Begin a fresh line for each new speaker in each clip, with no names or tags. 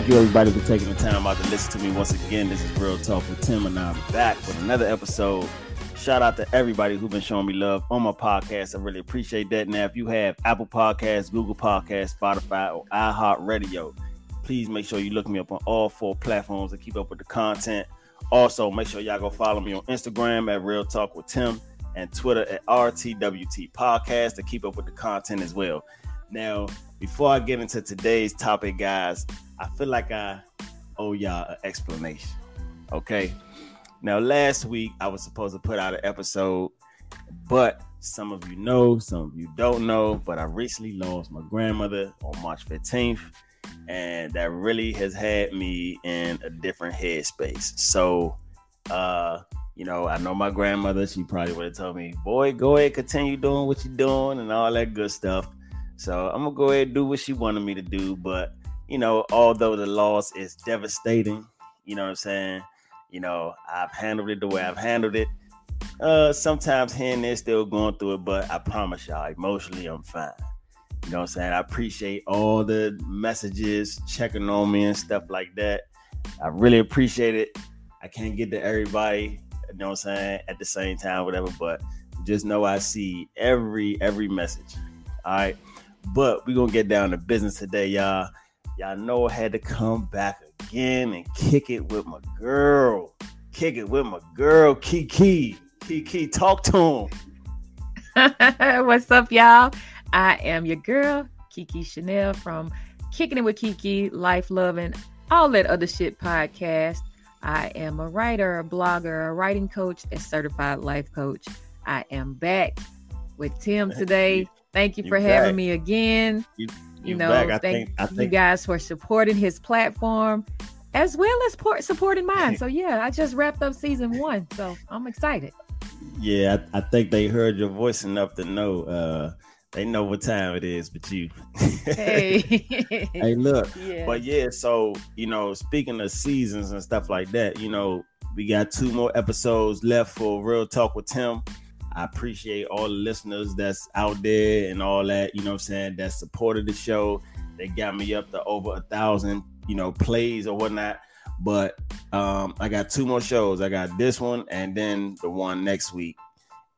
thank you everybody for taking the time out to listen to me once again. This is Real Talk with Tim, and I'm back with another episode. Shout out to everybody who's been showing me love on my podcast. I really appreciate that. Now, if you have Apple Podcasts, Google Podcasts, Spotify, or iHeartRadio, please make sure you look me up on all four platforms to keep up with the content. Also, make sure y'all go follow me on Instagram at Real Talk with Tim and Twitter at RTWT Podcast to keep up with the content as well. Now, before I get into today's topic, guys, I feel like I owe y'all an explanation. Okay. Now, last week I was supposed to put out an episode, but some of you know, some of you don't know, but I recently lost my grandmother on March 15th, and that really has had me in a different headspace. So, uh, you know, I know my grandmother, she probably would have told me, boy, go ahead, continue doing what you're doing and all that good stuff. So I'm gonna go ahead and do what she wanted me to do. But you know, although the loss is devastating, you know what I'm saying? You know, I've handled it the way I've handled it. Uh sometimes here and there still going through it, but I promise y'all, emotionally I'm fine. You know what I'm saying? I appreciate all the messages checking on me and stuff like that. I really appreciate it. I can't get to everybody, you know what I'm saying, at the same time, whatever, but just know I see every every message. All right. But we're gonna get down to business today, y'all. Y'all know I had to come back again and kick it with my girl. Kick it with my girl, KeKe. KeKe, talk to
him. What's up, y'all? I am your girl, KeKe Chanel from Kicking It with KeKe, Life Loving, all that other shit podcast. I am a writer, a blogger, a writing coach, a certified life coach. I am back with Tim today. Thank you, you for back. having me again. You, you, know, thank think, think... you guys for supporting his platform as well as por- supporting mine. so yeah, I just wrapped up season one, so I'm excited.
Yeah, I, I think they heard your voice enough to know. Uh, they know what time it is, but you. hey, hey, look, yeah. but yeah. So you know, speaking of seasons and stuff like that, you know, we got two more episodes left for Real Talk with Tim. I appreciate all the listeners that's out there and all that, you know what I'm saying, that supported the show. They got me up to over a thousand, you know, plays or whatnot. But um, I got two more shows. I got this one and then the one next week.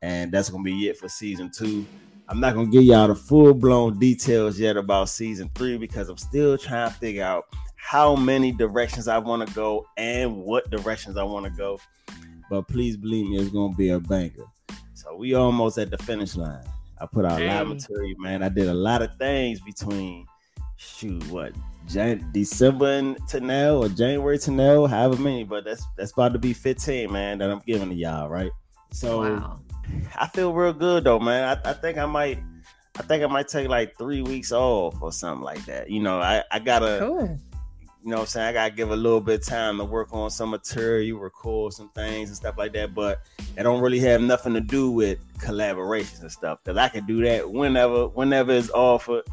And that's gonna be it for season two. I'm not gonna give y'all the full blown details yet about season three because I'm still trying to figure out how many directions I want to go and what directions I want to go. But please believe me, it's gonna be a banger. So we almost at the finish line. I put out a lot of material, man. I did a lot of things between shoot what Jan- December to now or January to now, however many, but that's that's about to be 15, man, that I'm giving to y'all, right? So wow. I feel real good though, man. I, I think I might I think I might take like three weeks off or something like that. You know, I, I gotta cool you know what I'm saying? I gotta give a little bit of time to work on some material, you record some things and stuff like that. But it don't really have nothing to do with collaborations and stuff. Cause I can do that whenever, whenever it's offered.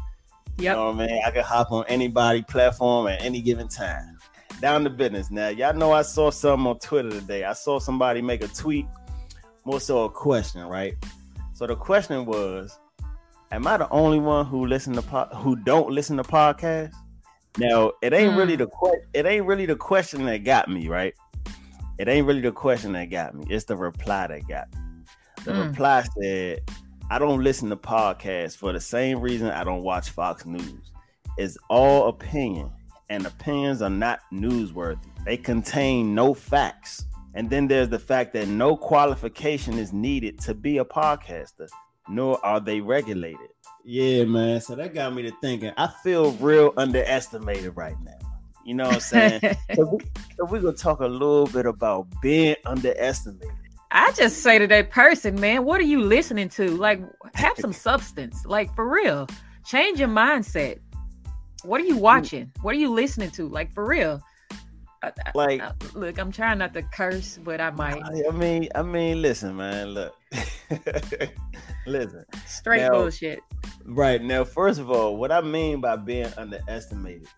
Yep. You know what I mean? I can hop on anybody platform at any given time. Down to business. Now, y'all know I saw something on Twitter today. I saw somebody make a tweet, more so a question, right? So the question was, Am I the only one who listen to po- who don't listen to podcasts? Now it ain't mm. really the que- it ain't really the question that got me right. It ain't really the question that got me. It's the reply that got me. The mm. reply said, "I don't listen to podcasts for the same reason I don't watch Fox News. It's all opinion, and opinions are not newsworthy. They contain no facts." And then there's the fact that no qualification is needed to be a podcaster, nor are they regulated. Yeah, man. So that got me to thinking. I feel real underestimated right now. You know what I'm saying? so, we, so we're gonna talk a little bit about being underestimated.
I just say to that person, man, what are you listening to? Like, have some substance. Like, for real, change your mindset. What are you watching? What are you listening to? Like, for real. Like, I, look, I'm trying not to curse, but I might.
I mean, I mean, listen, man, look. listen.
Straight now, bullshit.
Right. Now, first of all, what I mean by being underestimated,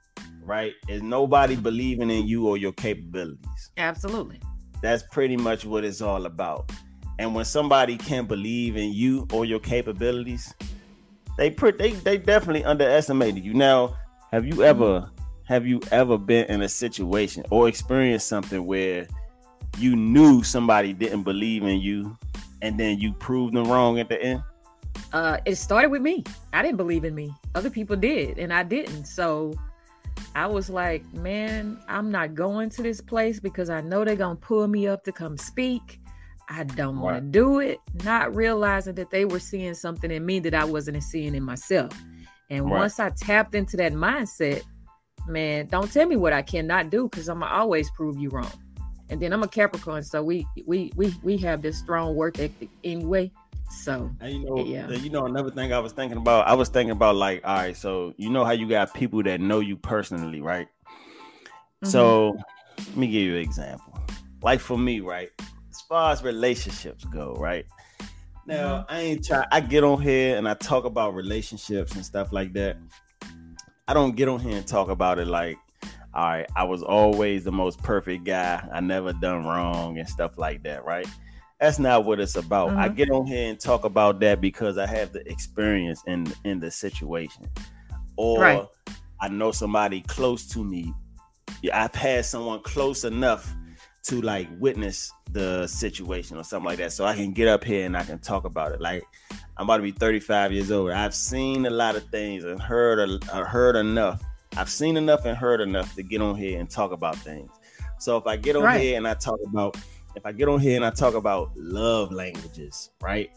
right, is nobody believing in you or your capabilities.
Absolutely.
That's pretty much what it's all about. And when somebody can't believe in you or your capabilities, they pretty they, they definitely underestimated you. Now, have you ever have you ever been in a situation or experienced something where you knew somebody didn't believe in you and then you proved them wrong at the end?
Uh, it started with me. I didn't believe in me. Other people did, and I didn't. So I was like, man, I'm not going to this place because I know they're gonna pull me up to come speak. I don't want to do it, not realizing that they were seeing something in me that I wasn't seeing in myself. And right. once I tapped into that mindset, man, don't tell me what I cannot do because I'm gonna always prove you wrong. And then I'm a Capricorn, so we we we we have this strong work ethic anyway. So
and you know, yeah. you know, another thing I was thinking about, I was thinking about like, all right, so you know how you got people that know you personally, right? Mm-hmm. So let me give you an example. Like for me, right? As far as relationships go, right? Now mm-hmm. I ain't try. I get on here and I talk about relationships and stuff like that. I don't get on here and talk about it like, all right, I was always the most perfect guy. I never done wrong and stuff like that, right? That's not what it's about. Mm-hmm. I get on here and talk about that because I have the experience in in the situation, or right. I know somebody close to me. I've had someone close enough to like witness the situation or something like that. So I can get up here and I can talk about it. Like I'm about to be 35 years old. I've seen a lot of things and heard a, heard enough. I've seen enough and heard enough to get on here and talk about things. So if I get on right. here and I talk about if I get on here and I talk about love languages, right?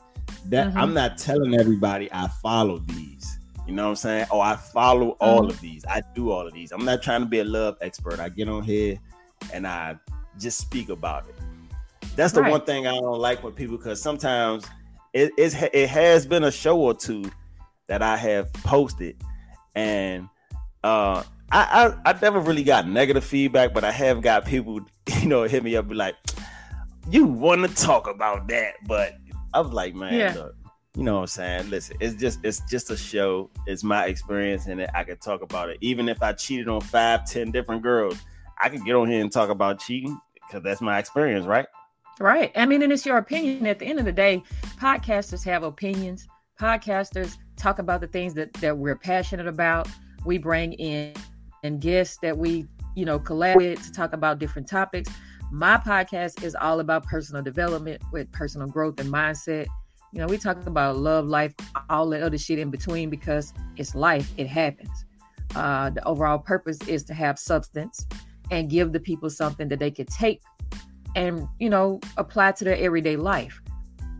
That mm-hmm. I'm not telling everybody I follow these. You know what I'm saying? Oh, I follow all mm-hmm. of these. I do all of these. I'm not trying to be a love expert. I get on here and I just speak about it. That's the right. one thing I don't like when people because sometimes it, it has been a show or two that I have posted, and uh, I, I I never really got negative feedback, but I have got people you know hit me up be like, "You want to talk about that?" But I was like, man, yeah. look, you know what I'm saying? Listen, it's just it's just a show. It's my experience in it. I can talk about it. Even if I cheated on five, ten different girls, I can get on here and talk about cheating because that's my experience, right?
Right. I mean, and it's your opinion. At the end of the day, podcasters have opinions. Podcasters talk about the things that, that we're passionate about. We bring in and guests that we, you know, collab with to talk about different topics. My podcast is all about personal development with personal growth and mindset. You know, we talk about love, life, all the other shit in between because it's life, it happens. Uh, the overall purpose is to have substance and give the people something that they could take and you know apply to their everyday life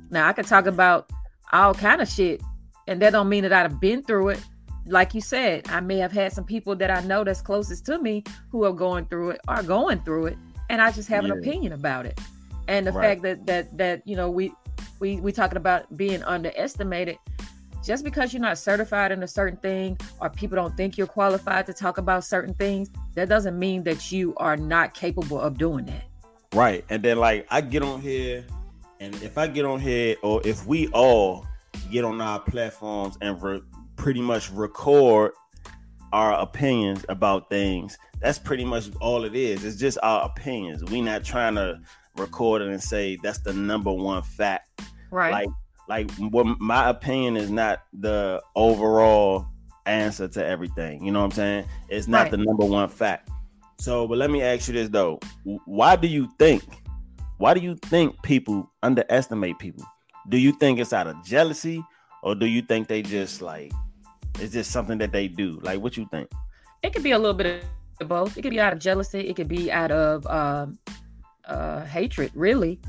now i could talk about all kind of shit and that don't mean that i've been through it like you said i may have had some people that i know that's closest to me who are going through it are going through it and i just have yeah. an opinion about it and the right. fact that that that you know we we we talking about being underestimated just because you're not certified in a certain thing or people don't think you're qualified to talk about certain things that doesn't mean that you are not capable of doing that.
Right. And then like i get on here and if i get on here or if we all get on our platforms and re- pretty much record our opinions about things that's pretty much all it is. It's just our opinions. We not trying to record it and say that's the number one fact.
Right.
Like like what my opinion is not the overall answer to everything. You know what I'm saying? It's not right. the number one fact. So, but let me ask you this though: Why do you think? Why do you think people underestimate people? Do you think it's out of jealousy, or do you think they just like it's just something that they do? Like, what you think?
It could be a little bit of both. It could be out of jealousy. It could be out of um, uh, hatred, really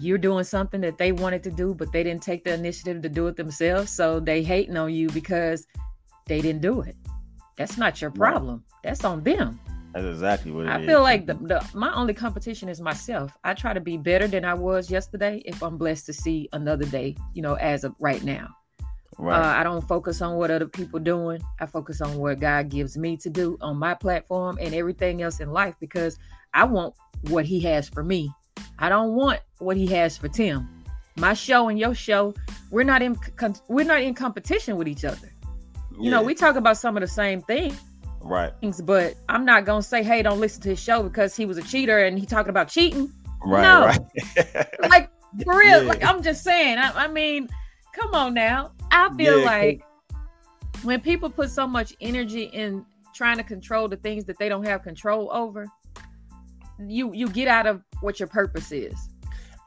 you're doing something that they wanted to do, but they didn't take the initiative to do it themselves. So they hating on you because they didn't do it. That's not your problem. That's on them.
That's exactly what I
is. feel like the, the my only competition is myself. I try to be better than I was yesterday if I'm blessed to see another day, you know, as of right now. Right. Uh, I don't focus on what other people doing. I focus on what God gives me to do on my platform and everything else in life because I want what He has for me I don't want what he has for Tim. My show and your show, we're not in we're not in competition with each other. Yeah. You know, we talk about some of the same things.
Right.
But I'm not gonna say, hey, don't listen to his show because he was a cheater and he talking about cheating.
Right. No. Right.
like for real. Yeah. Like I'm just saying. I, I, mean, come on now. I feel yeah, like when people put so much energy in trying to control the things that they don't have control over, you you get out of what your purpose is.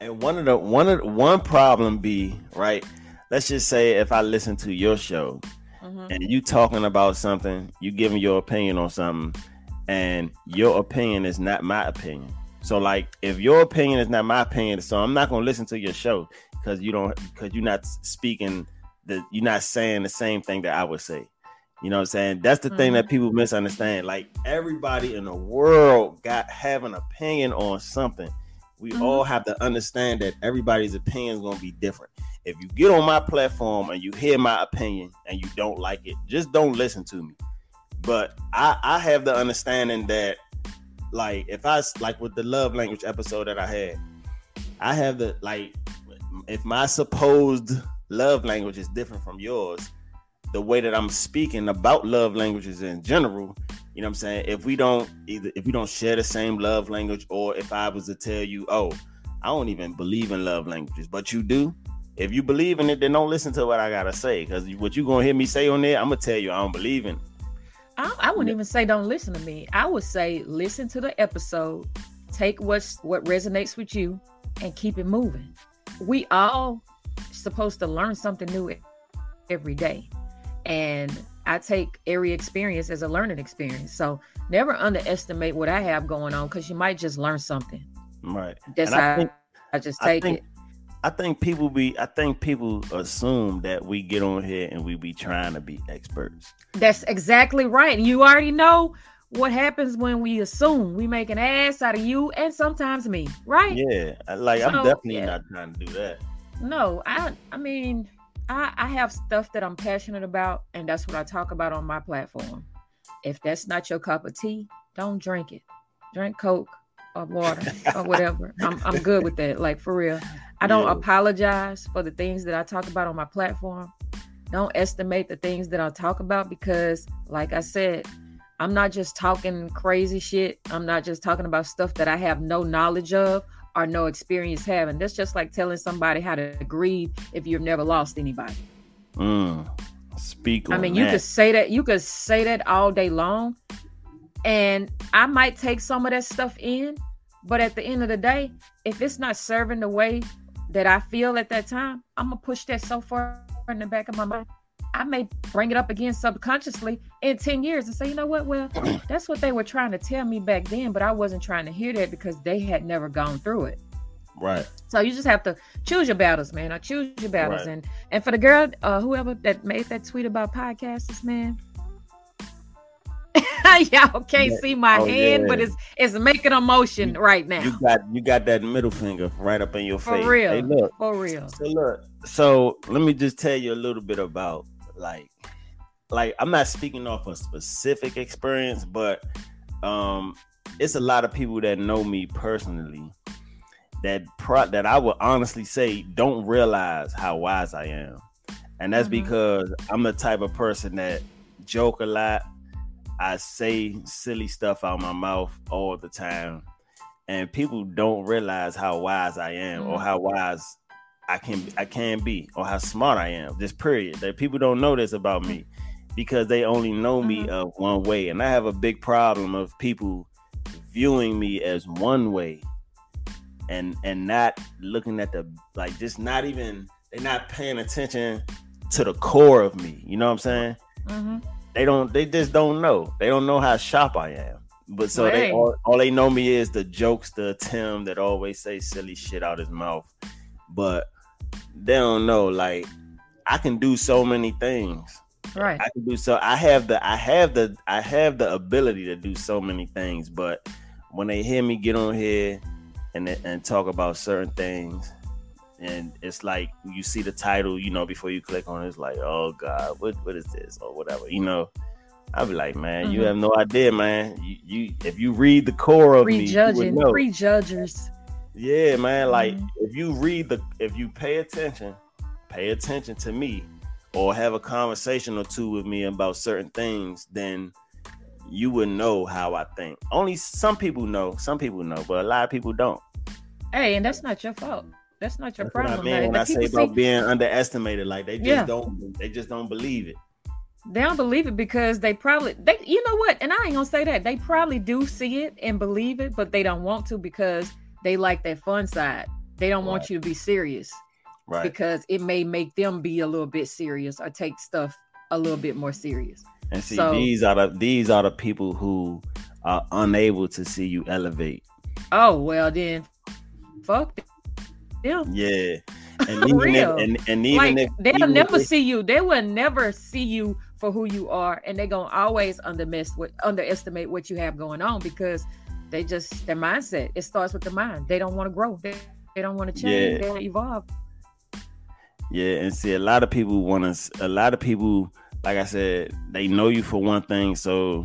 And one of the one of the, one problem be right. Let's just say if I listen to your show mm-hmm. and you talking about something, you giving your opinion on something, and your opinion is not my opinion. So like if your opinion is not my opinion, so I'm not gonna listen to your show because you don't because you're not speaking the you're not saying the same thing that I would say. You know what I'm saying? That's the mm-hmm. thing that mm-hmm. people misunderstand. Like everybody in the world got have an opinion on something. We mm-hmm. all have to understand that everybody's opinion is gonna be different. If you get on my platform and you hear my opinion and you don't like it, just don't listen to me. But I, I have the understanding that like if I like with the love language episode that I had, I have the like if my supposed love language is different from yours, the way that I'm speaking about love languages in general, you know what I'm saying? If we don't either if we don't share the same love language, or if I was to tell you, oh, I don't even believe in love languages, but you do. If you believe in it, then don't listen to what I gotta say. Cause what you gonna hear me say on there, I'm gonna tell you I don't believe in.
I, I wouldn't even say don't listen to me. I would say listen to the episode, take what's what resonates with you, and keep it moving. We all supposed to learn something new every day. And I take every experience as a learning experience. So never underestimate what I have going on because you might just learn something.
Right.
That's how I, think, I just take
I think,
it.
I think people be I think people assume that we get on here and we be trying to be experts.
That's exactly right. You already know what happens when we assume we make an ass out of you and sometimes me, right?
Yeah. Like so, I'm definitely yeah. not trying to do that.
No, I I mean, I, I have stuff that I'm passionate about, and that's what I talk about on my platform. If that's not your cup of tea, don't drink it. Drink Coke or water or whatever. I'm I'm good with that. Like for real. I don't yeah. apologize for the things that I talk about on my platform. Don't estimate the things that I talk about because, like I said, I'm not just talking crazy shit. I'm not just talking about stuff that I have no knowledge of or no experience having. That's just like telling somebody how to grieve if you've never lost anybody.
Mm, speak. I
mean,
that.
you could say that. You could say that all day long, and I might take some of that stuff in, but at the end of the day, if it's not serving the way that I feel at that time, I'm gonna push that so far in the back of my mind. I may bring it up again subconsciously in 10 years and say, you know what? Well, that's what they were trying to tell me back then, but I wasn't trying to hear that because they had never gone through it.
Right.
So you just have to choose your battles, man. I choose your battles. Right. And and for the girl, uh, whoever that made that tweet about podcasts, man. Y'all can't yeah. see my oh, hand, yeah. but it's it's making a motion
you,
right now.
You got you got that middle finger right up in your
for
face.
For real.
Hey, look.
For real.
So look. So let me just tell you a little bit about like like I'm not speaking off a specific experience, but um it's a lot of people that know me personally that pro- that I would honestly say don't realize how wise I am. And that's mm-hmm. because I'm the type of person that joke a lot. I say silly stuff out my mouth all the time. And people don't realize how wise I am mm-hmm. or how wise I can I can be or how smart I am. This period. That people don't know this about me because they only know me mm-hmm. of one way. And I have a big problem of people viewing me as one way and and not looking at the like just not even they're not paying attention to the core of me. You know what I'm saying? Mm-hmm. They don't they just don't know. They don't know how sharp I am. But so right. they all, all they know me is the jokes, the Tim that always say silly shit out his mouth. But they don't know like I can do so many things.
Right.
I can do so I have the I have the I have the ability to do so many things, but when they hear me get on here and and talk about certain things and it's like you see the title, you know, before you click on it, it's like, oh God, what what is this or whatever, you know. I'll be like, man, mm-hmm. you have no idea, man. You, you if you read the core of
prejudging,
me,
prejudgers.
Yeah, man. Like mm-hmm. if you read the, if you pay attention, pay attention to me, or have a conversation or two with me about certain things, then you would know how I think. Only some people know, some people know, but a lot of people don't.
Hey, and that's not your fault. That's not your that's problem.
I mean when I say about being underestimated, like they just yeah. don't, they just don't believe it.
They don't believe it because they probably they you know what? And I ain't gonna say that. They probably do see it and believe it, but they don't want to because they like that fun side. They don't right. want you to be serious. Right. Because it may make them be a little bit serious or take stuff a little bit more serious.
And see, so, these are the these are the people who are unable to see you elevate.
Oh well, then fuck them.
Yeah, and even. If, and, and even like,
if they'll even never if, see you, they will never see you for who you are, and they're gonna always underestimate underestimate what you have going on because they just their mindset. It starts with the mind. They don't want to grow. They, they don't want to change. Yeah. They don't evolve.
Yeah, and see, a lot of people want to. A lot of people, like I said, they know you for one thing. So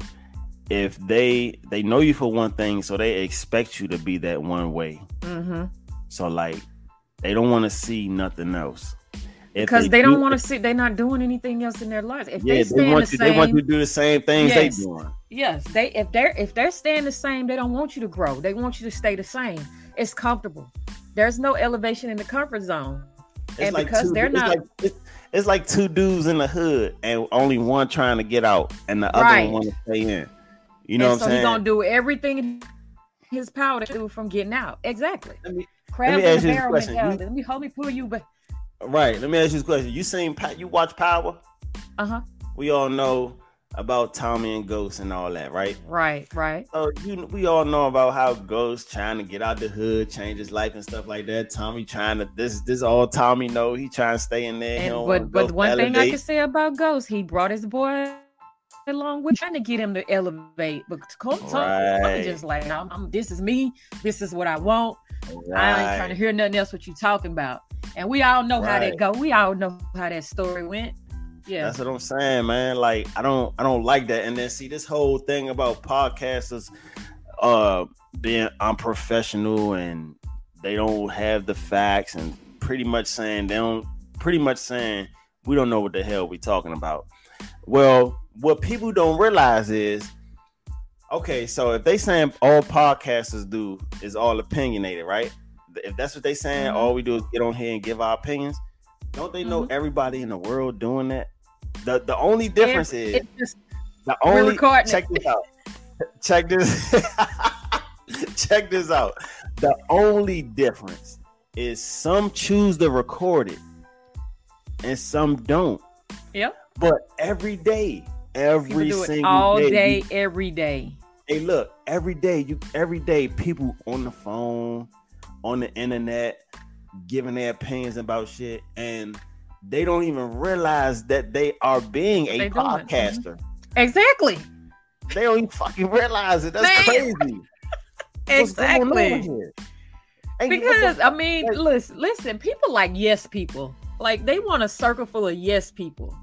if they they know you for one thing, so they expect you to be that one way. Mm-hmm. So like, they don't want to see nothing else.
Because they, they don't want to see they're not doing anything else in their lives. If yeah, they, they
want
the
you,
same,
they want you to do the same things yes, they doing.
Yes, they if they're if they're staying the same, they don't want you to grow. They want you to stay the same. It's comfortable. There's no elevation in the comfort zone. It's and like because they they're not
like, it's, it's, like two dudes in the hood and only one trying to get out and the other right. one want to stay in. You know and what so I'm saying?
He's gonna do everything in his power to do from getting out. Exactly. Let me, Crab let me ask you a question. Let me hold me pull you but
Right. Let me ask you this question. You seen you watch Power?
Uh-huh.
We all know about Tommy and Ghost and all that, right?
Right, right.
So you we all know about how Ghost trying to get out the hood, change his life and stuff like that. Tommy trying to this this all Tommy know. He trying to stay in there.
And, but but one elevate. thing I can say about Ghost, he brought his boy along with trying to get him to elevate. But Tommy right. just like, I'm, I'm, this is me. This is what I want. Right. I ain't trying to hear nothing else. What you talking about? And we all know right. how that go. We all know how that story went. Yeah.
That's what I'm saying, man. Like I don't I don't like that. And then see this whole thing about podcasters uh being unprofessional and they don't have the facts and pretty much saying they don't pretty much saying we don't know what the hell we talking about. Well, what people don't realize is okay, so if they saying all podcasters do is all opinionated, right? If that's what they saying, mm-hmm. all we do is get on here and give our opinions. Don't they know mm-hmm. everybody in the world doing that? The the only difference is just, the only check this out. check this check this out. The only difference is some choose to record it and some don't.
Yep.
But every day, every single
all
day,
day, you, every day.
Hey, look, every day you every day people on the phone, on the internet giving their opinions about shit and they don't even realize that they are being a mm-hmm. podcaster.
Exactly.
They don't even fucking realize it. That's Man. crazy.
exactly. Because I mean, like, listen, listen, people like yes people. Like they want a circle full of yes people.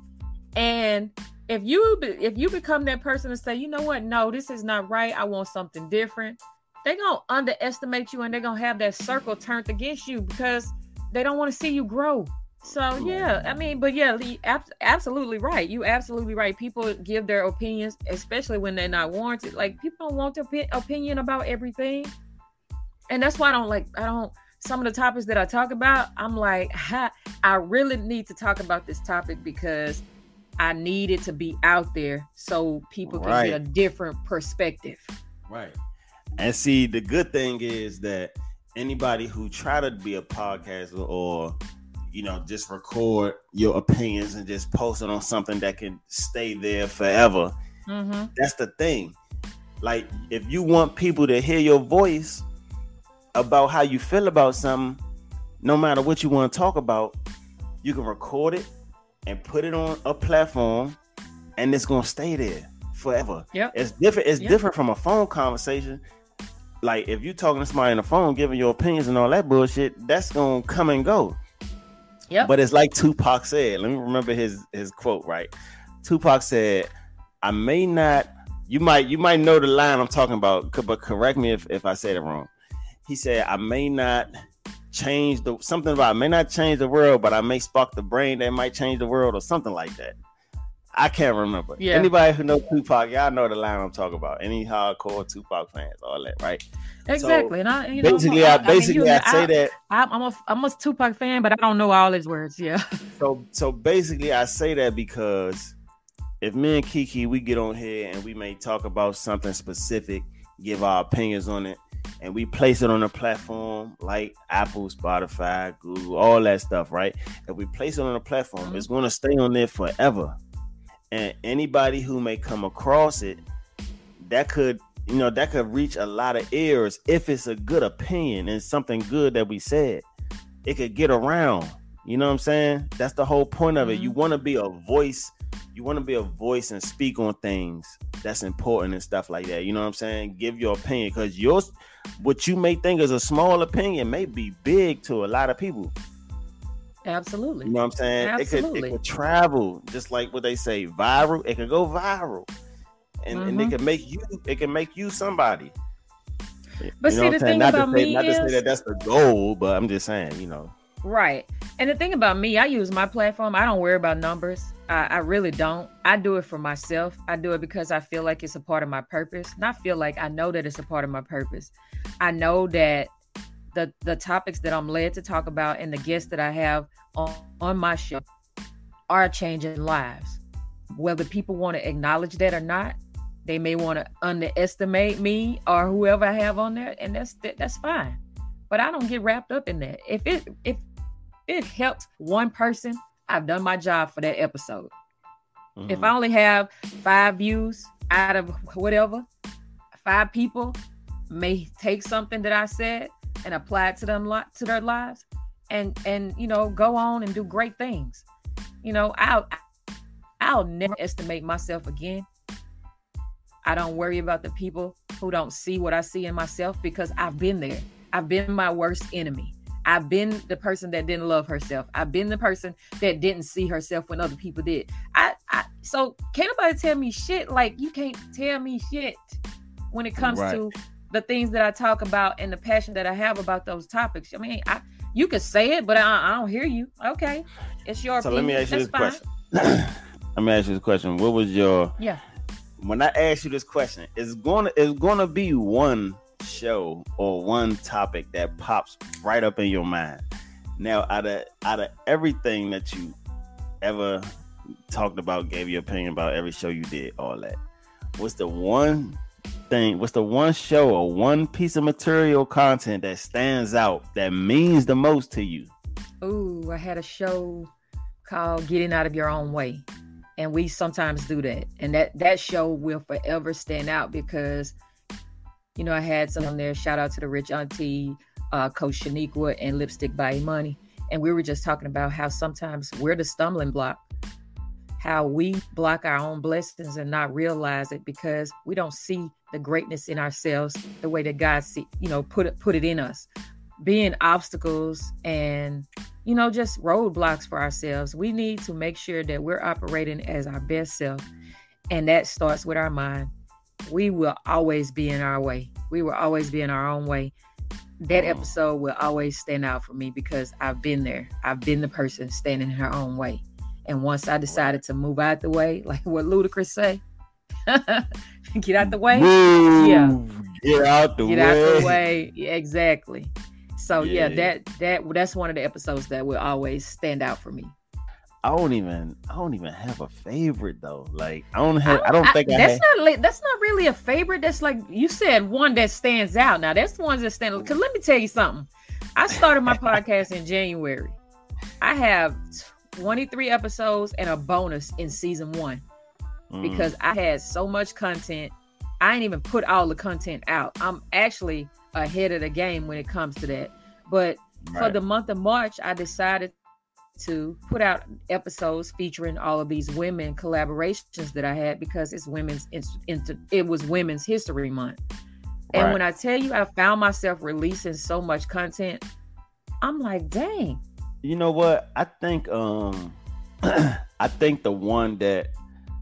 And if you if you become that person and say, you know what, no, this is not right. I want something different they're gonna underestimate you and they're gonna have that circle turned against you because they don't want to see you grow. So yeah, I mean, but yeah, absolutely right. You absolutely right. People give their opinions, especially when they're not warranted. Like people don't want their opinion about everything, and that's why I don't like. I don't. Some of the topics that I talk about, I'm like, ha, I really need to talk about this topic because I need it to be out there so people can right. get a different perspective.
Right. And see, the good thing is that anybody who try to be a podcaster or you know just record your opinions and just post it on something that can stay there forever. Mm-hmm. That's the thing. Like if you want people to hear your voice about how you feel about something, no matter what you want to talk about, you can record it and put it on a platform, and it's gonna stay there forever.
Yeah,
it's different. It's yep. different from a phone conversation like if you're talking to somebody on the phone, giving your opinions and all that bullshit, that's gonna come and go.
Yeah.
But it's like Tupac said. Let me remember his his quote right. Tupac said, "I may not. You might you might know the line I'm talking about, but correct me if if I said it wrong." He said, "I may not." change the something about I may not change the world, but I may spark the brain that might change the world or something like that. I can't remember. Yeah. Anybody who knows Tupac, y'all know the line I'm talking about. Any hardcore Tupac fans, all that, right?
Exactly. So, and I, you know,
basically, I, I basically I, mean, I say that
I'm a I'm a Tupac fan, but I don't know all his words. Yeah.
So so basically, I say that because if me and KeKe we get on here and we may talk about something specific, give our opinions on it, and we place it on a platform like Apple, Spotify, Google, all that stuff, right? If we place it on a platform, mm-hmm. it's going to stay on there forever. And anybody who may come across it, that could, you know, that could reach a lot of ears if it's a good opinion and something good that we said. It could get around. You know what I'm saying? That's the whole point of it. Mm-hmm. You want to be a voice you want to be a voice and speak on things that's important and stuff like that. You know what I'm saying? Give your opinion because yours, what you may think is a small opinion may be big to a lot of people.
Absolutely.
You know what I'm saying? Absolutely. It could, it could travel just like what they say, viral. It could go viral, and, mm-hmm. and it can make you. It can make you somebody.
But you see, the thing not about
say,
me
not
is,
to say that that's the goal, but I'm just saying, you know.
Right. And the thing about me, I use my platform. I don't worry about numbers. I, I, really don't. I do it for myself. I do it because I feel like it's a part of my purpose. Not feel like I know that it's a part of my purpose. I know that the the topics that I'm led to talk about and the guests that I have on, on my show are changing lives. Whether people want to acknowledge that or not, they may want to underestimate me or whoever I have on there, and that's that's fine. But I don't get wrapped up in that. If it if it helps one person, I've done my job for that episode. Mm-hmm. If I only have five views out of whatever, five people may take something that I said and apply it to them to their lives and and you know go on and do great things. You know, I'll I'll never estimate myself again. I don't worry about the people who don't see what I see in myself because I've been there. I've been my worst enemy. I've been the person that didn't love herself. I've been the person that didn't see herself when other people did. I, I so can't nobody tell me shit. Like you can't tell me shit when it comes right. to the things that I talk about and the passion that I have about those topics. I mean, I you could say it, but I, I don't hear you. Okay, it's your.
So
opinion.
let me ask you
That's
this fine. question. let me ask you this question. What was your
yeah?
When I ask you this question, it's gonna it's gonna be one show or one topic that pops right up in your mind. Now, out of out of everything that you ever talked about, gave your opinion about every show you did, all that, what's the one thing? What's the one show or one piece of material content that stands out that means the most to you?
Ooh, I had a show called "Getting Out of Your Own Way," and we sometimes do that, and that that show will forever stand out because you know, I had some on there. Shout out to the Rich Auntie, uh, Coach Shaniqua, and Lipstick by Money. And we were just talking about how sometimes we're the stumbling block, how we block our own blessings and not realize it because we don't see the greatness in ourselves the way that God see, you know, put it put it in us. Being obstacles and you know just roadblocks for ourselves. We need to make sure that we're operating as our best self, and that starts with our mind we will always be in our way. We will always be in our own way. That mm. episode will always stand out for me because I've been there. I've been the person standing in her own way. And once I decided to move out the way, like what Ludacris say, get out the way.
Move. Yeah. Get out the
get
way.
Get out the way. Yeah, exactly. So yeah. yeah, that that that's one of the episodes that will always stand out for me.
I don't even I don't even have a favorite though. Like I don't have I don't, I don't think I,
that's
have...
not that's not really a favorite. That's like you said one that stands out. Now that's the ones that stand. Because let me tell you something. I started my podcast in January. I have 23 episodes and a bonus in season one mm. because I had so much content. I ain't even put all the content out. I'm actually ahead of the game when it comes to that. But right. for the month of March, I decided to put out episodes featuring all of these women collaborations that I had because it's women's it was women's history month. And right. when I tell you I found myself releasing so much content, I'm like, dang.
You know what? I think um I think the one that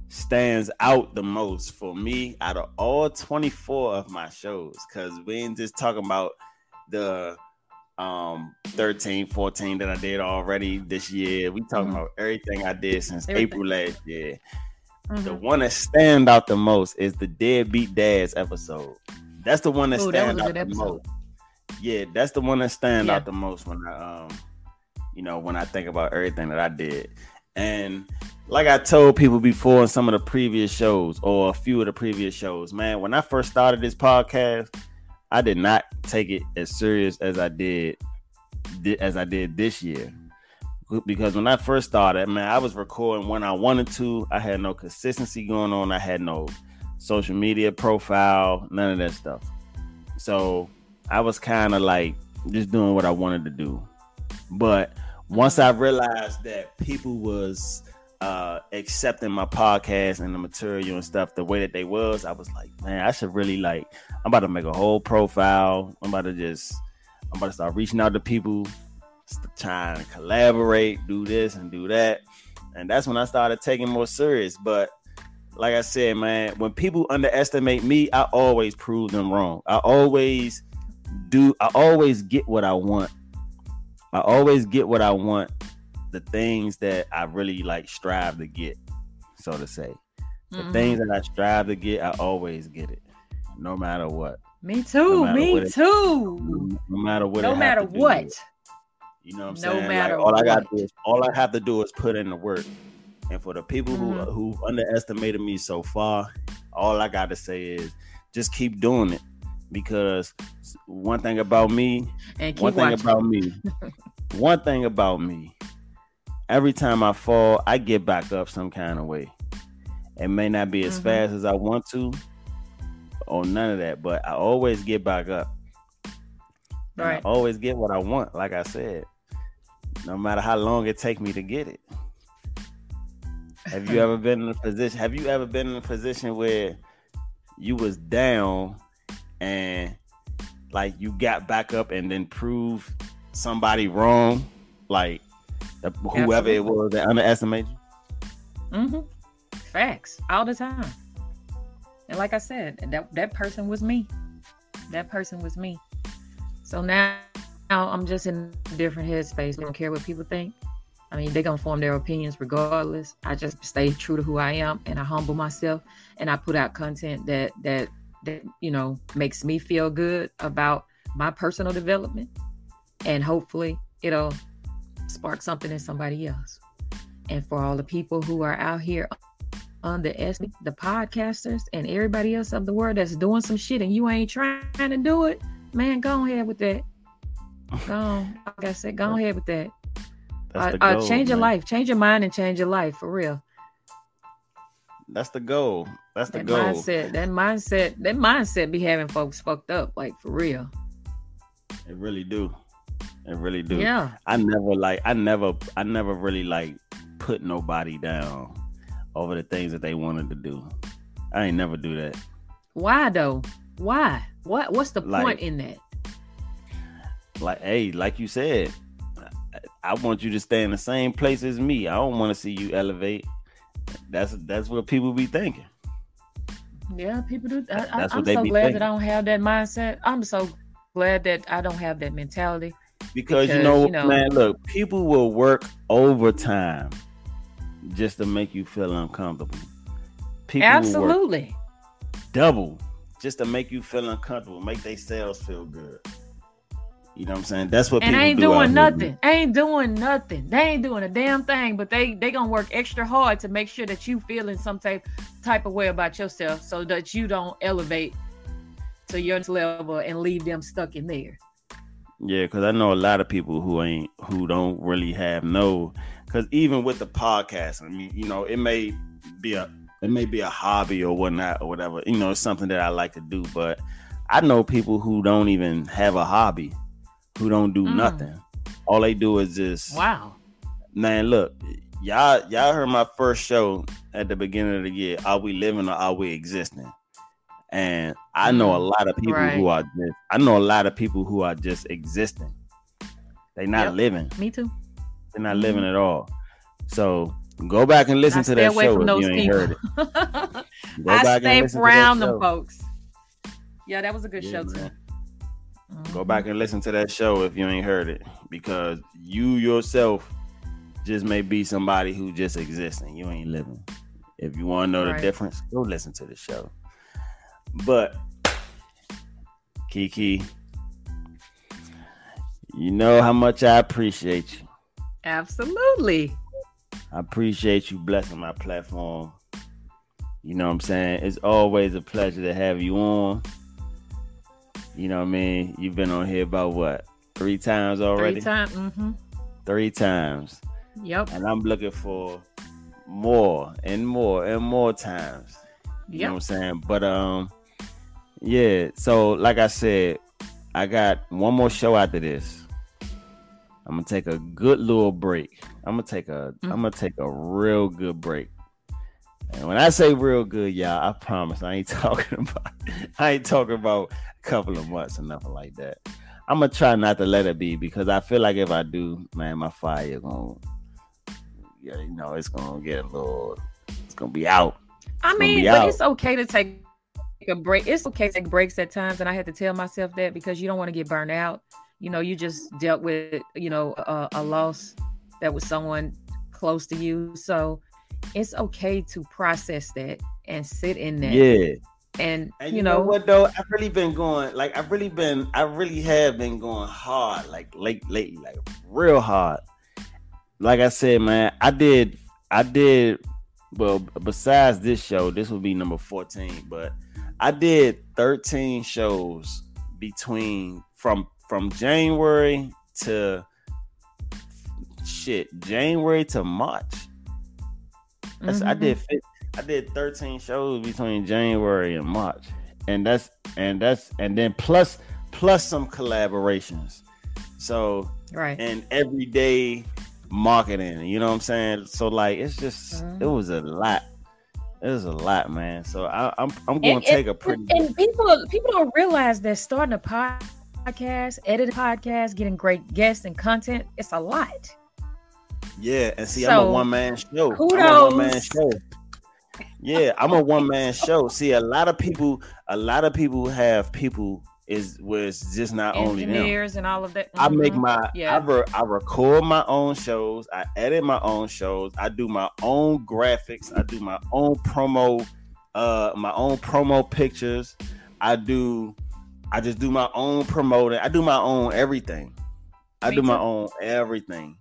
stands out the most for me out of all 24 of my shows, because we ain't just talking about the um 13 14 that i did already this year we talking mm-hmm. about everything i did since everything. april last year mm-hmm. the one that stand out the most is the deadbeat dads episode that's the one that Ooh, stand that out the most yeah that's the one that stand yeah. out the most when i um you know when i think about everything that i did And like I told people before in some of the previous shows or a few of the previous shows, man, when I first started this podcast, I did not take it as serious as I did as I did this year. Because when I first started, man, I was recording when I wanted to. I had no consistency going on. I had no social media profile, none of that stuff. So I was kind of like just doing what I wanted to do. But once I realized that people was uh accepting my podcast and the material and stuff the way that they was, I was like, man, I should really like I'm about to make a whole profile. I'm about to just I'm about to start reaching out to people, trying to collaborate, do this and do that. And that's when I started taking more serious. But like I said, man, when people underestimate me, I always prove them wrong. I always do I always get what I want. I always get what I want the things that I really like strive to get, so to say. The mm-hmm. things that I strive to get, I always get it, no matter what.
Me too. No me it,
too. No matter what.
No matter what.
You know what I'm no saying? Matter like, all what. I got to do is all I have to do is put in the work. And for the people mm-hmm. who who underestimated me so far, all I got to say is just keep doing it because one thing about me, one thing about me, one thing about me, every time I fall, I get back up some kind of way. It may not be as mm-hmm. fast as I want to, or none of that, but I always get back up. Right. I always get what I want, like I said, no matter how long it take me to get it. Have you ever been in a position? Have you ever been in a position where you was down and like you got back up and then proved somebody wrong? Like whoever Absolutely. it was that underestimated
you? Mm-hmm. Facts all the time. And like I said, that that person was me. That person was me. So now, now I'm just in a different headspace. I don't care what people think. I mean, they're gonna form their opinions regardless. I just stay true to who I am and I humble myself and I put out content that that that you know makes me feel good about my personal development and hopefully it'll spark something in somebody else. And for all the people who are out here on the podcasters and everybody else of the world that's doing some shit and you ain't trying to do it, man, go ahead with that. Go on. Like I said, go ahead with that. Uh, goal, uh, change man. your life, change your mind, and change your life for real.
That's the goal. That's the
that
goal.
Mindset, that mindset, that mindset be having folks fucked up, like for real.
It really do. It really do.
Yeah.
I never like. I never. I never really like put nobody down over the things that they wanted to do. I ain't never do that.
Why though? Why? What? What's the like, point in that?
Like, hey, like you said, I want you to stay in the same place as me. I don't want to see you elevate. That's that's what people be thinking.
Yeah, people do. I, that's I, am so glad thinking. that I don't have that mindset. I'm so glad that I don't have that mentality.
Because, because you, know, you know, man, look, people will work overtime just to make you feel uncomfortable.
People absolutely
double just to make you feel uncomfortable, make themselves feel good. You know what I'm saying? That's what people do.
and
people
ain't
do
doing nothing. Ain't doing nothing. They ain't doing a damn thing, but they they gonna work extra hard to make sure that you feeling some type type of way about yourself, so that you don't elevate to your level and leave them stuck in there.
Yeah, because I know a lot of people who ain't who don't really have no. Because even with the podcast, I mean, you know, it may be a it may be a hobby or whatnot or whatever. You know, it's something that I like to do, but I know people who don't even have a hobby who don't do mm. nothing. All they do is just
wow.
Man, look, y'all y'all heard my first show at the beginning of the year. Are we living or are we existing? And I know a mm. lot of people right. who are just I know a lot of people who are just existing. They're not yep. living.
Me too.
They're not mm-hmm. living at all. So go back and listen to that show if you ain't people. heard it.
Go I back stay around them folks. Yeah, that was a good yeah, show man. too.
Mm-hmm. Go back and listen to that show if you ain't heard it, because you yourself just may be somebody who just existing. You ain't living. If you want to know right. the difference, go listen to the show. But KeKe, you know how much I appreciate you.
Absolutely.
I appreciate you blessing my platform. You know what I'm saying? It's always a pleasure to have you on. You know what I mean? You've been on here about what? Three times already?
Three times. Mm-hmm.
Three times.
Yep.
And I'm looking for more and more and more times. You yep. know what I'm saying? But um yeah, so like I said, I got one more show after this. I'm gonna take a good little break. I'm gonna take a am mm. gonna take a real good break. And when I say real good, y'all, I promise I ain't talking about I ain't talking about a couple of months or nothing like that. I'm gonna try not to let it be because I feel like if I do, man, my fire gonna yeah, you know, it's gonna get a little it's gonna be out.
I mean, but out. it's okay to take a break. It's okay to take breaks at times, and I had to tell myself that because you don't want to get burned out. You know, you just dealt with you know a, a loss that was someone close to you, so it's okay to process that and sit in that.
Yeah.
And,
and you, you know, know, what though, I've really been going like I've really been I really have been going hard like late lately, like real hard. Like I said, man, I did I did well besides this show, this will be number 14, but I did 13 shows between from from January to shit, January to March. Mm-hmm. I did I did 13 shows between January and March. And that's and that's and then plus plus some collaborations. So
right
and everyday marketing, you know what I'm saying? So like it's just mm-hmm. it was a lot it was a lot, man. So I, am I'm, I'm going to take a pretty.
And people people don't realize that starting a podcast, editing podcast, getting great guests and content, it's a lot.
Yeah, and see, so, I'm a one man show. Kudos. I'm a one man show. Yeah, I'm a one man show. See, a lot of people, a lot of people have people is was just not only
engineers and all of that.
Mm-hmm. I make mm-hmm. my yeah. I, re, I record my own shows. I edit my own shows. I do my own graphics. I do my own promo, uh, my own promo pictures. I do. I just do my own promoting. I do my own everything. I me do too. my own everything.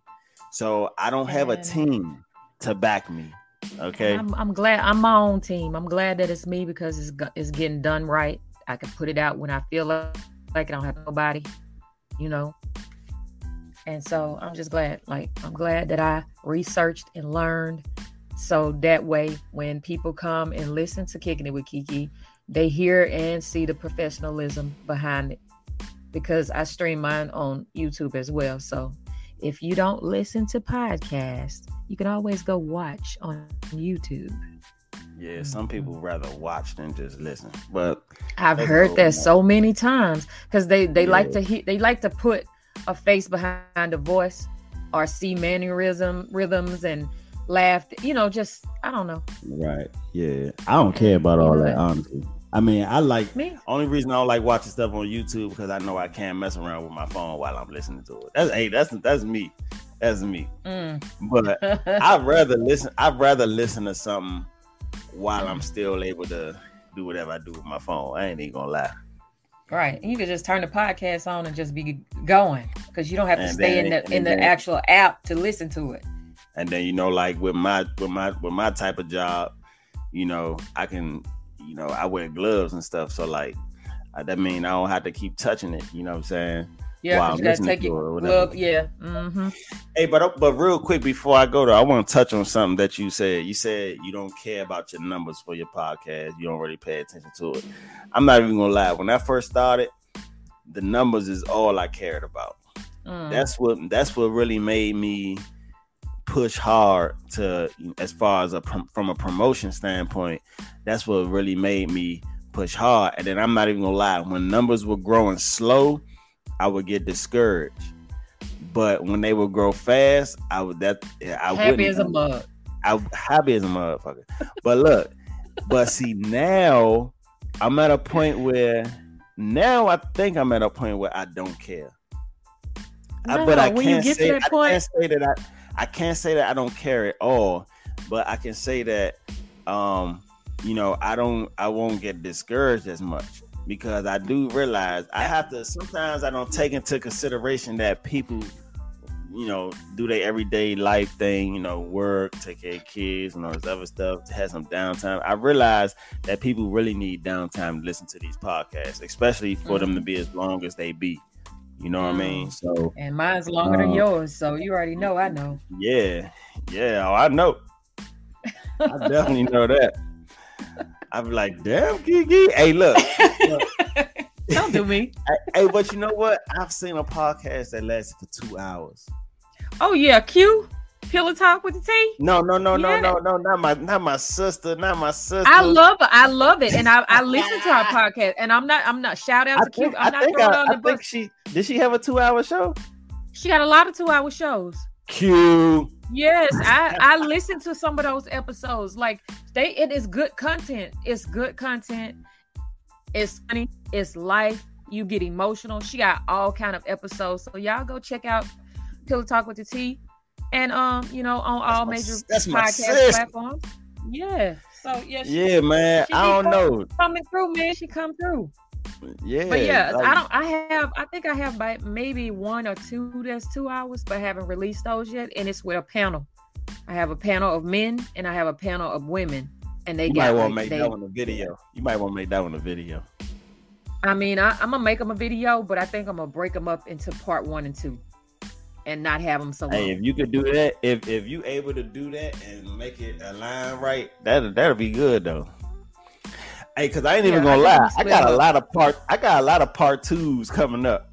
So I don't have a team to back me. Okay.
I'm, I'm, glad I'm my own team. I'm glad that it's me because it's it's getting done right. I can put it out when I feel like I don't have nobody, you know. And so I'm just glad, like, I'm glad that I researched and learned. So that way, when people come and listen to Kicking It with KeKe, they hear and see the professionalism behind it because I stream mine on YouTube as well. So if you don't listen to podcasts, you can always go watch on YouTube.
Yeah, some people rather watch than just listen. But
I've heard that so many times because they they yeah. like to he, they like to put a face behind a voice or see mannerism rhythms and laugh. You know, just I don't know.
Right. Yeah. I don't care about all that honestly. I mean, I like me. Only reason I don't like watching stuff on YouTube because I know I can't mess around with my phone while I'm listening to it. That's hey, that's that's me. That's me. Mm. But I'd rather listen. I'd rather listen to something while I'm still able to do whatever I do with my phone. I ain't even gonna lie.
Right. You could just turn the podcast on and just be going because you don't have to and stay in the in the actual app to listen to it.
And then you know, like with my with my with my type of job, you know, I can, you know, I wear gloves and stuff. So like that mean I don't have to keep touching it. You know what I'm saying?
Yeah, you gotta take your glove. Yeah. Mm-hmm.
Hey, but but real quick before I go there, I want to touch on something that you said. You said you don't care about your numbers for your podcast. You don't really pay attention to it. I'm not even gonna lie. When I first started, the numbers is all I cared about. Mm. That's what that's what really made me push hard to as far as a from a promotion standpoint. That's what really made me push hard. And then I'm not even gonna lie. When numbers were growing slow I would get discouraged. But when they would grow fast, I would that I
happy as a mug.
I happy as a motherfucker. but look, but see now I'm at a point where now I think I'm at a point where I don't care. No, I, but I can't say I point... can't say that I I can't say that I don't care at all. But I can say that um you know I don't I won't get discouraged as much because I do realize I have to sometimes I don't take into consideration that people you know, do their everyday life thing, you know, work, take care of kids, and all this other stuff, have some downtime. I realize that people really need downtime to listen to these podcasts, especially for mm-hmm. them to be as long as they be. You know what I mean? So
and mine's longer um, than yours, so you already know. I know.
Yeah, yeah, oh, I know. I definitely know that. I'm like, damn, KeKe. Hey, look. look.
Don't do me.
hey, but you know what? I've seen a podcast that lasted for two hours.
Oh yeah, Q. Pillow talk with the T.
No, no, no, no, no, no, not my, not my sister, not my sister.
I love it. I love it, and I, I listen to our podcast, and I'm not, I'm not shout out to Q. I'm I not
think, I, I think she did. She have a two hour show.
She got a lot of two hour shows.
Q.
Yes, I I listened to some of those episodes. Like they, it is good content. It's good content. It's funny. It's life. You get emotional. She got all kind of episodes. So y'all go check out Pillow Talk with the T, and um, you know, on all major that's podcast platforms. Yeah. So yeah.
She, yeah, man. I don't know.
Coming through, man. She come through.
Yeah.
But yeah, like, I don't. I have. I think I have by maybe one or two that's two hours, but I haven't released those yet. And it's with a panel. I have a panel of men and I have a panel of women, and they
you might want
to
make
they,
that one a video. You might want to make that one a video.
I mean, I, am gonna make them a video, but I think I'm gonna break them up into part one and two, and not have them so.
Hey, if you could do that, if if you able to do that and make it align right, that that'll be good though. Hey, cause I ain't yeah, even gonna lie, I got a lot of part, I got a lot of part twos coming up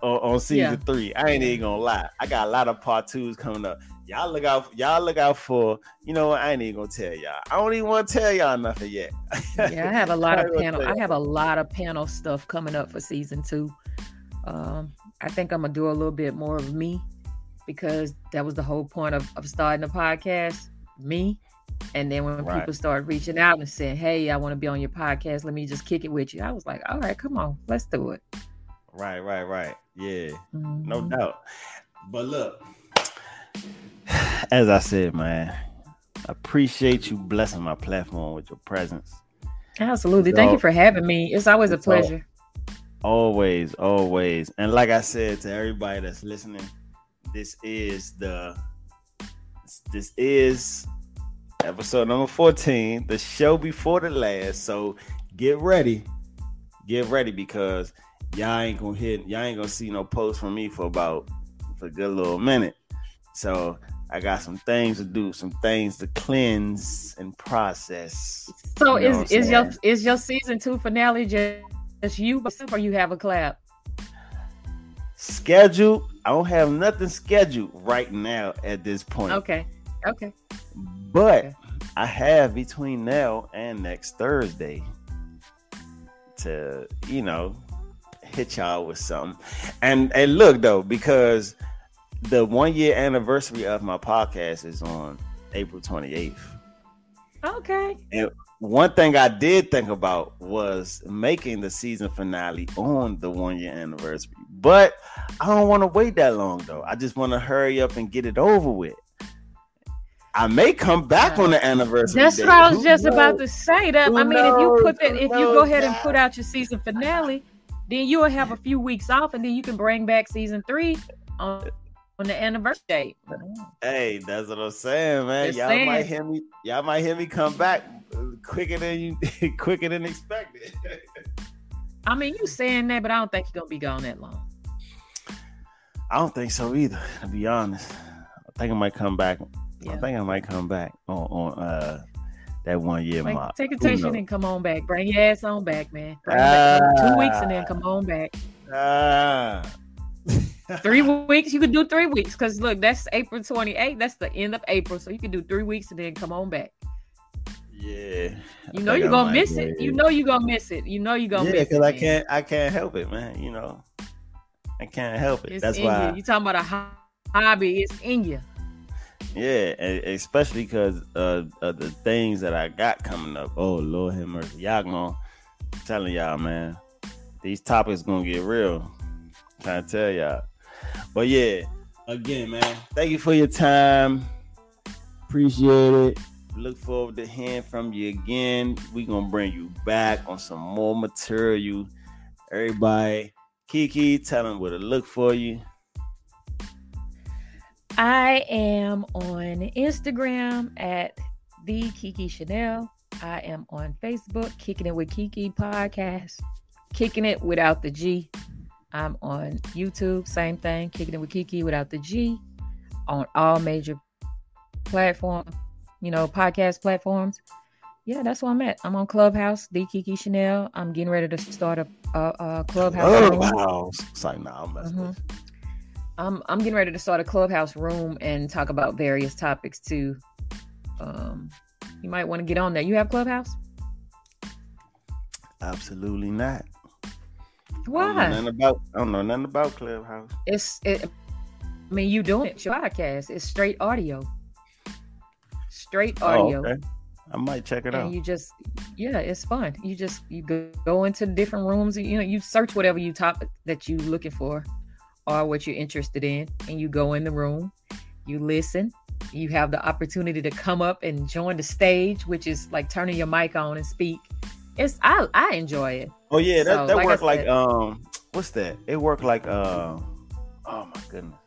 on, on season yeah. three. I ain't even gonna lie, I got a lot of part twos coming up. Y'all look out y'all look out for you know what? I ain't even gonna tell y'all. I don't even want to tell y'all nothing yet.
Yeah i have a lot of panel i have a lot of panel stuff coming up for season two. Um i think i'm gonna do a little bit more of me because that was the whole point of, of starting the podcast me and then when right. people start reaching out and saying hey i want to be on your podcast let me just kick it with you i was like all right come on let's do it
right right right yeah mm-hmm. no doubt but look as I said, man, I appreciate you blessing my platform with your presence.
Absolutely. So, Thank you for having me. It's always a pleasure.
Always, always. And like I said to everybody that's listening, this is the this is episode number 14, the show before the last. So get ready. Get ready because y'all ain't gonna hit y'all ain't gonna see no post from me for about for a good little minute. So I got some things to do, some things to cleanse and process.
So you know is is your is your season two finale just, just you, but or you have a clap?
Schedule. I don't have nothing scheduled right now at this point.
Okay. Okay.
But okay. I have between now and next Thursday to, you know, hit y'all with something. And and look though, because the one year anniversary of my podcast is on April 28th.
Okay.
And one thing I did think about was making the season finale on the one year anniversary. But I don't want to wait that long though. I just want to hurry up and get it over with. I may come back on the anniversary.
That's what I was Who just knows? about to say. That Who I mean, knows? if you put that, if you go ahead and put out your season finale, then you will have a few weeks off, and then you can bring back season three on on the anniversary date.
Hey, that's what I'm saying, man. Just y'all saying. might hear me. Y'all might hear me come back quicker than you, quicker than expected.
I mean, you saying that, but I don't think you're gonna be gone that long.
I don't think so either. To be honest, I think I might come back. Yeah. I think I might come back on, on uh that one year like, mark.
Take a vacation and come on back. Bring your ass on back, man. Back two weeks and then come on back.
Ah
three weeks. You could do three weeks because look, that's April 28th. That's the end of April. So you can do three weeks and then come on back.
Yeah.
You know you're gonna miss it. You know you're gonna miss it. You know you're gonna yeah,
miss it. because I can't I can't help it, man. You know. I can't help it. It's That's why
you. you talking about a hobby, it's in you.
Yeah, especially because uh, of the things that I got coming up. Oh Lord have mercy. Y'all gonna I'm telling y'all, man. These topics gonna get real. I'm trying to tell y'all. But yeah, again, man, thank you for your time. Appreciate it. Look forward to hearing from you again. we gonna bring you back on some more material. Everybody, KeKe, tell them where to look for you.
I am on Instagram at the KeKe Chanel. I am on Facebook, Kicking It with KeKe Podcast, Kicking It Without the G. I'm on YouTube, same thing, Kicking It with KeKe Without the G, on all major platform, you know, podcast platforms. Yeah, that's where I'm at. I'm on Clubhouse, the KeKe Chanel. I'm getting ready to start a, a, a Clubhouse.
Oh, wow. It's like, nah, I'm messing mm-hmm. with
I'm I'm getting ready to start a clubhouse room and talk about various topics too. Um, you might want to get on there. You have clubhouse?
Absolutely not.
Why?
I don't know nothing about I don't know nothing about clubhouse.
It's it, I mean you doing it your podcast. It's straight audio. Straight oh, audio. Oh, okay.
I might check it
and
out.
You just yeah, it's fun. You just you go, go into different rooms. You know, you search whatever you topic that you looking for or what you're interested in, and you go in the room, you listen, you have the opportunity to come up and join the stage, which is like turning your mic on and speak. It's I I enjoy it.
Oh yeah, that, so, that like worked like um what's that? It worked like uh oh my goodness.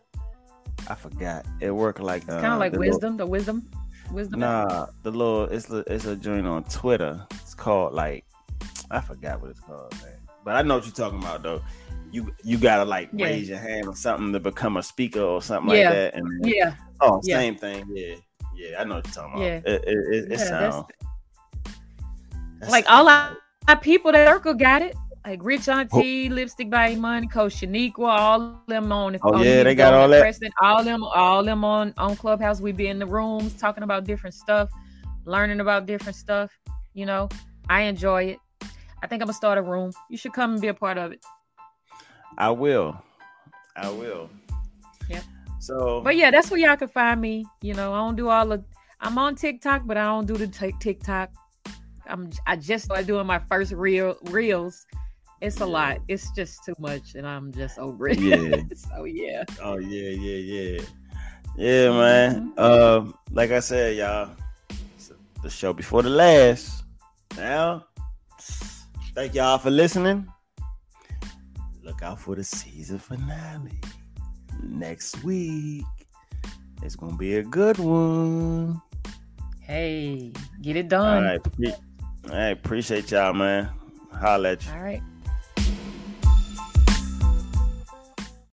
I forgot. It worked like
it's kind of uh, like wisdom, little, the wisdom, wisdom.
Nah, the little it's a, it's a joint on Twitter. It's called like I forgot what it's called, man. But I know what you're talking about though you you gotta like yeah. raise your hand or something to become a speaker or something yeah. like that. And
yeah.
Oh, same thing. Yeah. Yeah, I know what you're talking about. Yeah. It, it, it, it sounds
like all our, our people that circle got it. Like Rich Auntie, oh. Lipstick by Money, Coach Shaniqua, all them on.
Oh on yeah, they got all that.
President, all them, all them on on Clubhouse. We be in the rooms talking about different stuff, learning about different stuff. You know, I enjoy it. I think I'm gonna start a room. You should come and be a part of it.
I will. I will.
Yeah.
So,
but yeah, that's where y'all can find me. You know, I don't do all the. I'm on TikTok, but I don't do the t- TikTok. I'm. I just started doing my first real reels. It's a lot. It's just too much, and I'm just over it. Yeah. so yeah.
Oh yeah, yeah, yeah, yeah, man. Mm-hmm. Um, like I said, y'all, the show before the last. Now, thank y'all for listening look out for the season finale next week. It's gonna be a good one.
Hey, get it done.
All right, right. Appreciate y'all, man. Holla at you.
All right.